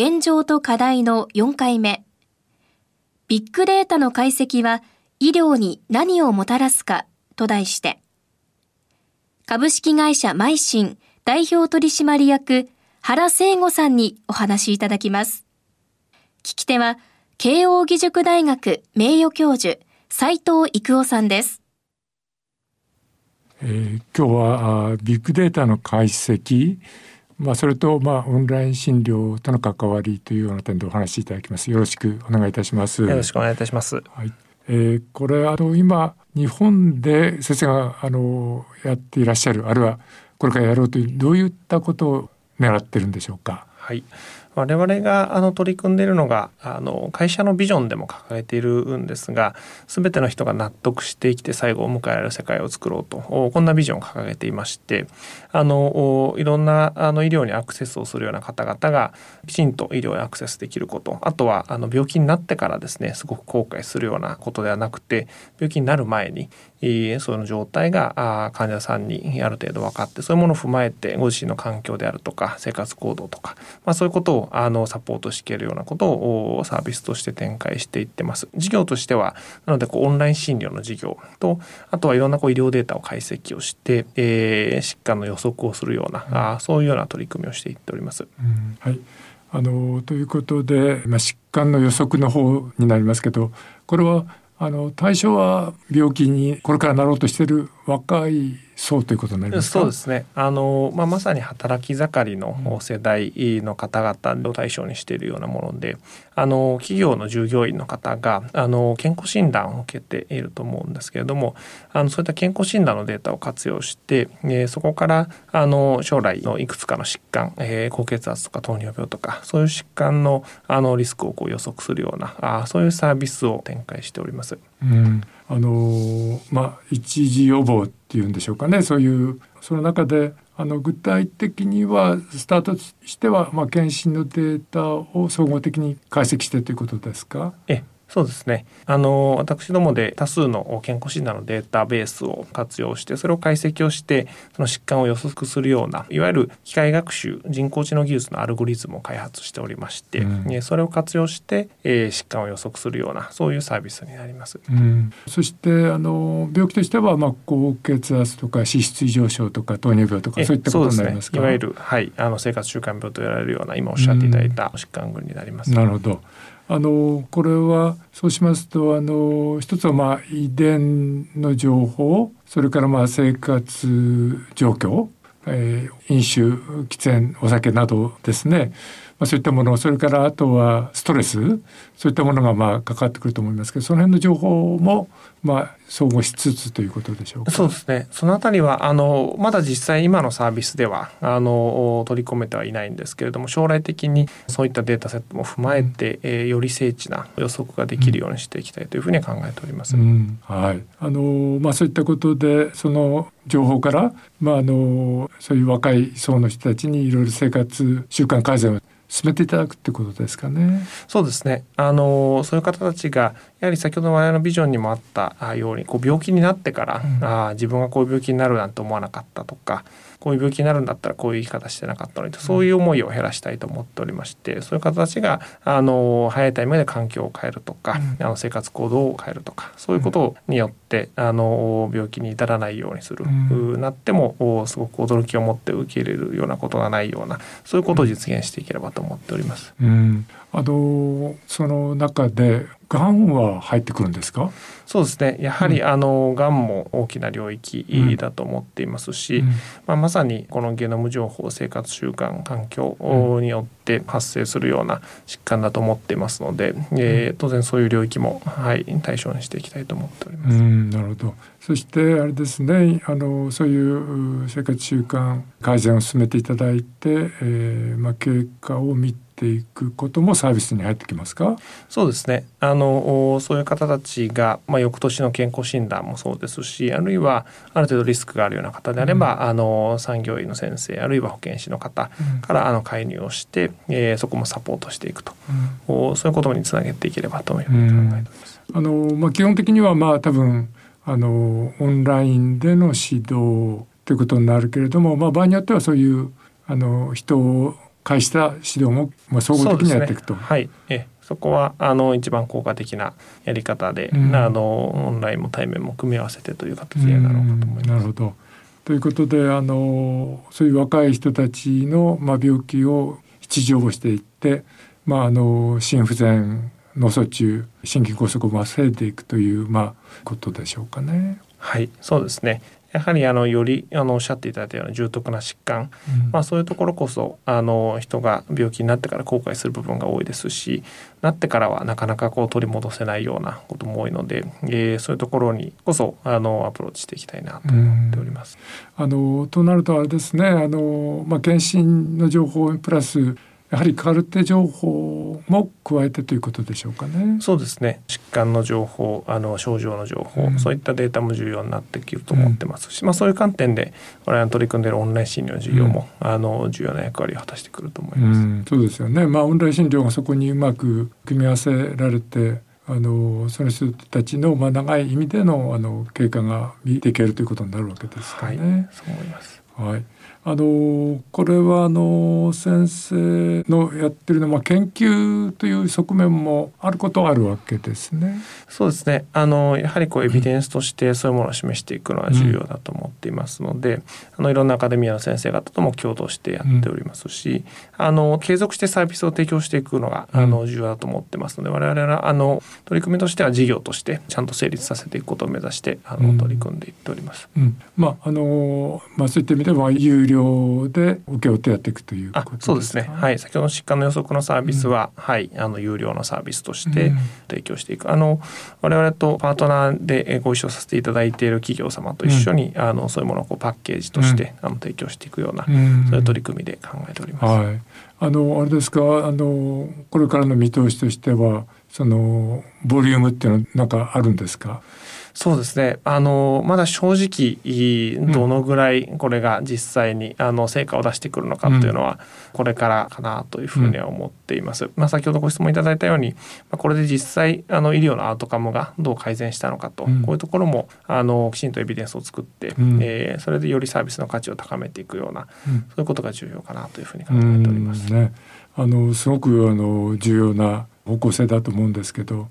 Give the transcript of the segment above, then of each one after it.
現状と課題の4回目。ビッグデータの解析は医療に何をもたらすかと題して、株式会社マイシン代表取締役原聖吾さんにお話しいただきます。聞き手は慶應義塾大学名誉教授斉藤育夫さんです。えー、今日はビッグデータの解析まあ、それと、まあ、オンライン診療との関わりというような点でお話しいただきます。よろしくお願いいたします。よろしくお願いいたします。はい。えー、これあの今日本で先生があのやっていらっしゃるあるいはこれからやろうというどういったことを狙ってるんでしょうか？はい。我々があの取り組んでいるのがあの会社のビジョンでも掲げているんですが全ての人が納得して生きて最後を迎えられる世界を作ろうとこんなビジョンを掲げていましてあのいろんなあの医療にアクセスをするような方々がきちんと医療にアクセスできることあとはあの病気になってからですねすごく後悔するようなことではなくて病気になる前にその状態が患者さんにある程度分かってそういうものを踏まえてご自身の環境であるとか生活行動とか、まあ、そういうことをあのサポートしていけるようなことをサービスとして展開していってます。事業としてはなのでこうオンライン診療の事業とあとはいろんなこう医療データを解析をして、えー、疾患の予測をするような、うん、あそういうような取り組みをしていっております。うん、はいあのということで、まあ、疾患の予測の方になりますけどこれはあの対象は病気にこれからなろうとしている若い層ということになりますそうですね。あの、まあ、まさに働き盛りの世代の方々を対象にしているようなものであの企業の従業員の方があの健康診断を受けていると思うんですけれどもあのそういった健康診断のデータを活用して、えー、そこからあの将来のいくつかの疾患、えー、高血圧とか糖尿病とかそういう疾患のあのリスクをこう予測するようなあそういうサービスを展開しております。うんあのまあ一時予防っていうんでしょうかね。そういうその中であの具体的にはスタートとしては、まあ、検診のデータを総合的に解析してということですか？え。そうですね。あの私どもで多数の健康診断のデータベースを活用してそれを解析をしてその疾患を予測するようないわゆる機械学習人工知能技術のアルゴリズムを開発しておりまして、うん、それを活用して、えー、疾患を予測するようなそういうサービスになります。うん、そしてあの病気としてはまあ高血圧とか脂質異常症とか糖尿病とかそういったことになりますか？ね、いわゆるはいあの生活習慣病と言われるような今おっしゃっていただいた疾患群になります。なるほど。あのこれはそうしますとあの一つはまあ遺伝の情報それからまあ生活状況、えー、飲酒喫煙お酒などですね。まあ、そういったものそれからあとはストレスそういったものがまあかかってくると思いますけどその辺の情報もまあ総合しつつということでしょうか。そうですね。そのあたりはあのまだ実際今のサービスではあの取り込めてはいないんですけれども将来的にそういったデータセットも踏まえて、うん、えー、より精緻な予測ができるようにしていきたいというふうに考えております。うん、はい。あのまあそういったことでその情報からまああのそういう若い層の人たちにいろいろ生活習慣改善を進めていただくってことですかね。そうですね。あのそういう方たちがやはり先ほど我々のビジョンにもあったようにこう病気になってから、うん、あ自分がこういう病気になるなんて思わなかったとかこういう病気になるんだったらこういう言い方してなかったのにとそういう思いを減らしたいと思っておりましてそういう方たちがあの早いタイミングで環境を変えるとか、うん、あの生活行動を変えるとかそういうことによって、あの病気に至らないようにする、うん、なってもすごく驚きを持って受け入れるようなことがないようなそういうことを実現していければと思っております。うん、あのその中でがんは入ってくるんですか？そうですね。やはり、うん、あのがんも大きな領域だと思っていますし、うん、まあ、まさにこのゲノム情報生活習慣環境によって発生するような疾患だと思っていますので、うん、えー、当然そういう領域も、はい、対象にしていきたいと思っております。なるほど。そしてあれですねあのそういう生活習慣改善を進めていただいて、えーまあ、経過を見ていくこともサービスに入ってきますか？そうですね。あのそういう方たちが、まあ、翌年の健康診断もそうですしあるいはある程度リスクがあるような方であれば、うん、あの産業医の先生あるいは保健師の方から、あの介入をして、えー、そこもサポートしていくと、うん、そういうことにつなげていければというふうに考えております。あのまあ、基本的にはまあ多分あのオンラインでの指導ということになるけれども、まあ、場合によってはそういうあの人を介した指導も、まあ、総合的にやっていくと。ね、はい。えそこはあの一番効果的なやり方で、うん、あのオンラインも対面も組み合わせてという形になろうかと思います。なるほど。ということであのそういう若い人たちの、まあ、病気を治療していって、まあ、あの心不全脳卒中心筋梗塞を防いでいくという、まあ、ことでしょうかね。はい。そうですねやはりあのよりあのおっしゃっていただいたような重篤な疾患、うん、まあ、そういうところこそあの人が病気になってから後悔する部分が多いですしなってからはなかなかこう取り戻せないようなことも多いので、えー、そういうところにこそあのアプローチしていきたいなと思っております。うん、あのとなるとあれですねあの、まあ、検診の情報プラスやはりカルテ情報も加えてということでしょうかね。そうですね。疾患の情報、あの症状の情報、うん、そういったデータも重要になってくると思ってますし、うん、まあそういう観点で我々の取り組んでいるオンライン診療の事業も、うん、あの重要な役割を果たしてくると思います。そうですよね。まあオンライン診療がそこにうまく組み合わせられて。あのその人たちのまあ長い意味でのあの経過が見ていけるということになるわけですかね。はい、そう思います。はい。あのこれはあの先生のやってるのは研究という側面もあることはあるわけですね。そうですね。あのやはりこうエビデンスとしてそういうものを示していくのは重要だと思っていますので、うん、あのいろんなアカデミアの先生方とも共同してやっておりますし、うん、あの継続してサービスを提供していくのがあの重要だと思ってますので、我々はあの取り組みとしては事業としてちゃんと成立させていくことを目指してあの取り組んでいっております。まああのまあそういった意味では有料料で請け負ってやっていくということそうですね。はい、先ほどの疾患の予測のサービスは、うん、はい、あの有料のサービスとして提供していく。うん、あの我々とパートナーでご一緒させていただいている企業様と一緒に、うん、あのそういうものをこうパッケージとして、あの提供していくような、そういう取り組みで考えております。はい。あのあれですか、あのこれからの見通しとしては、そのボリュームっていうのはなんかあるんですか？そうですね。あのまだ正直どのぐらいこれが実際にあの成果を出してくるのかというのはこれからかなというふうには思っています。まあ、先ほどご質問いただいたように、まあ、これで実際あの医療のアウトカムがどう改善したのかと、こういうところもあのきちんとエビデンスを作って、うん、えー、それでよりサービスの価値を高めていくような、そういうことが重要かなというふうに考えております。ね、あのすごくあの重要な方向性だと思うん。ですけど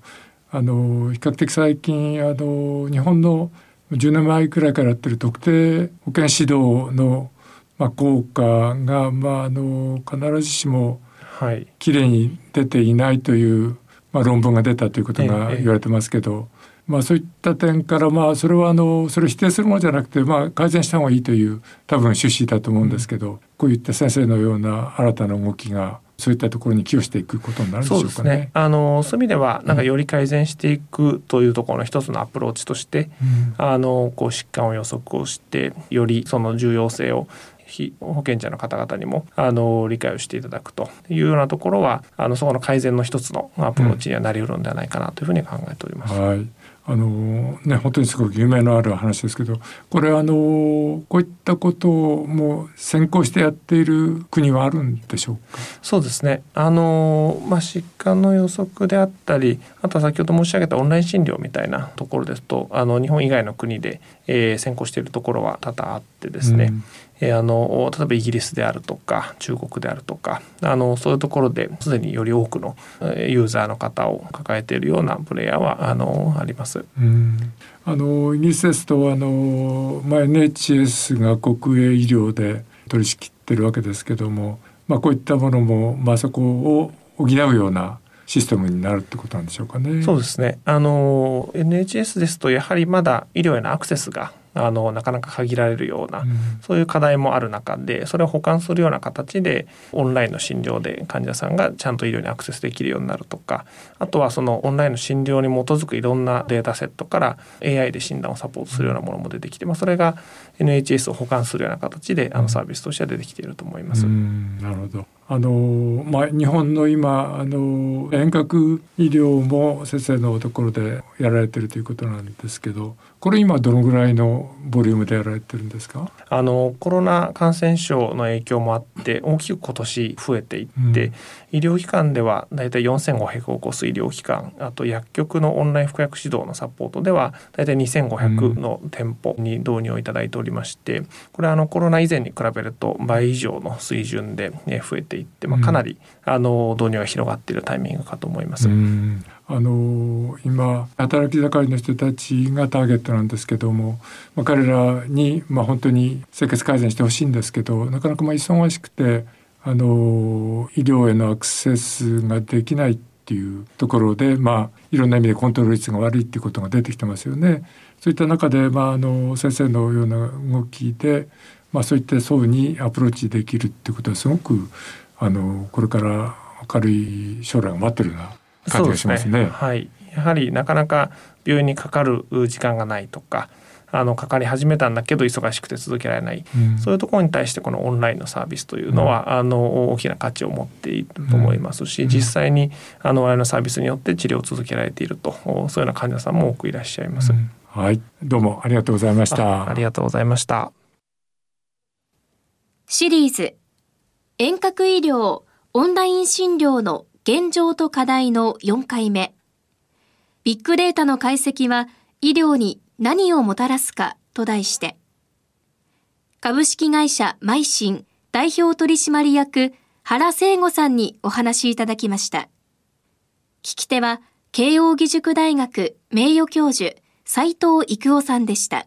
あの比較的最近あの日本の10年前くらいからやってる特定保険指導の、まあ、効果が、まあ、あの必ずしもきれいに出ていないという、まあ、論文が出たということが言われてますけど、まあ、そういった点からまあそれはあのそれを否定するものじゃなくて、まあ、改善した方がいいという多分趣旨だと思うんですけど、うん、こういった先生のような新たな動きがそういったところに寄与していくことになるんでしょうかね。ねあのそういう意味ではなんかより改善していくというところの一つのアプローチとして、うん、あのこう疾患を予測をしてよりその重要性を非保険者の方々にもあの理解をしていただくというようなところはあのそこの改善の一つのアプローチにはなりうるんではないかなというふうに考えております。はいあのね本当にすごく夢のある話ですけどこれあのこういったことをもう先行してやっている国はあるんでしょうか？そうですね。あの、まあ、疾患の予測であったりあとは先ほど申し上げたオンライン診療みたいなところですとあの日本以外の国で、えー、先行しているところは多々あってですね、うんえあの例えばイギリスであるとか中国であるとかあのそういうところですでにより多くのユーザーの方を抱えているようなプレイヤーはあのあります。うんあのイギリスですとあの、まあ、NHS が国営医療で取り仕切ってるわけですけども、まあ、こういったものも、まあ、そこを補うようなシステムになるってことなんでしょうかね。そうですね。あの NHS ですとやはりまだ医療へのアクセスがあのなかなか限られるような、うん、そういう課題もある中でそれを補完するような形でオンラインの診療で患者さんがちゃんと医療にアクセスできるようになるとかあとはそのオンラインの診療に基づくいろんなデータセットから AI で診断をサポートするようなものも出てきて、まあ、それが NHS を補完するような形であのサービスとしては出てきていると思います。なるほどあのまあ、日本の今あの遠隔医療も先生のところでやられてるということなんですけどこれ今どのぐらいのボリュームでやられてるんですか？あのコロナ感染症の影響もあって大きく今年増えていって、うん、医療機関ではだいたい4500を超す医療機関あと薬局のオンライン服薬指導のサポートではだいたい2500の店舗に導入をいただいておりましてこれはあのコロナ以前に比べると倍以上の水準で増えていって、まあ、かなりあの導入が広がっているタイミングかと思います。うんあの今働き盛りの人たちがターゲットなんですけども、まあ、彼らに、まあ、本当に生活改善してほしいんですけどなかなかまあ忙しくてあの医療へのアクセスができないっていうところで、まあ、いろんな意味でコントロール率が悪いっていうことが出てきてますよね。そういった中で、まあ、あの先生のような動きで、まあ、そういった層にアプローチできるっていうことはすごくあのこれから明るい将来が待ってるな感じがしますね。すね。はい、やはりなかなか病院にかかる時間がないとかあのかかり始めたんだけど忙しくて続けられない、うん、そういうところに対してこのオンラインのサービスというのは、うん、あの大きな価値を持っていると思いますし、うん、実際にあの我々のサービスによって治療を続けられているとそういうような患者さんも多くいらっしゃいます。はい、どうもありがとうございました。ありがとうございました。シリーズ遠隔医療オンライン診療の現状と課題の4回目。ビッグデータの解析は医療に何をもたらすかと題して、株式会社マイシン代表取締役原聖吾さんにお話いただきました。聞き手は慶應義塾大学名誉教授斉藤育夫さんでした。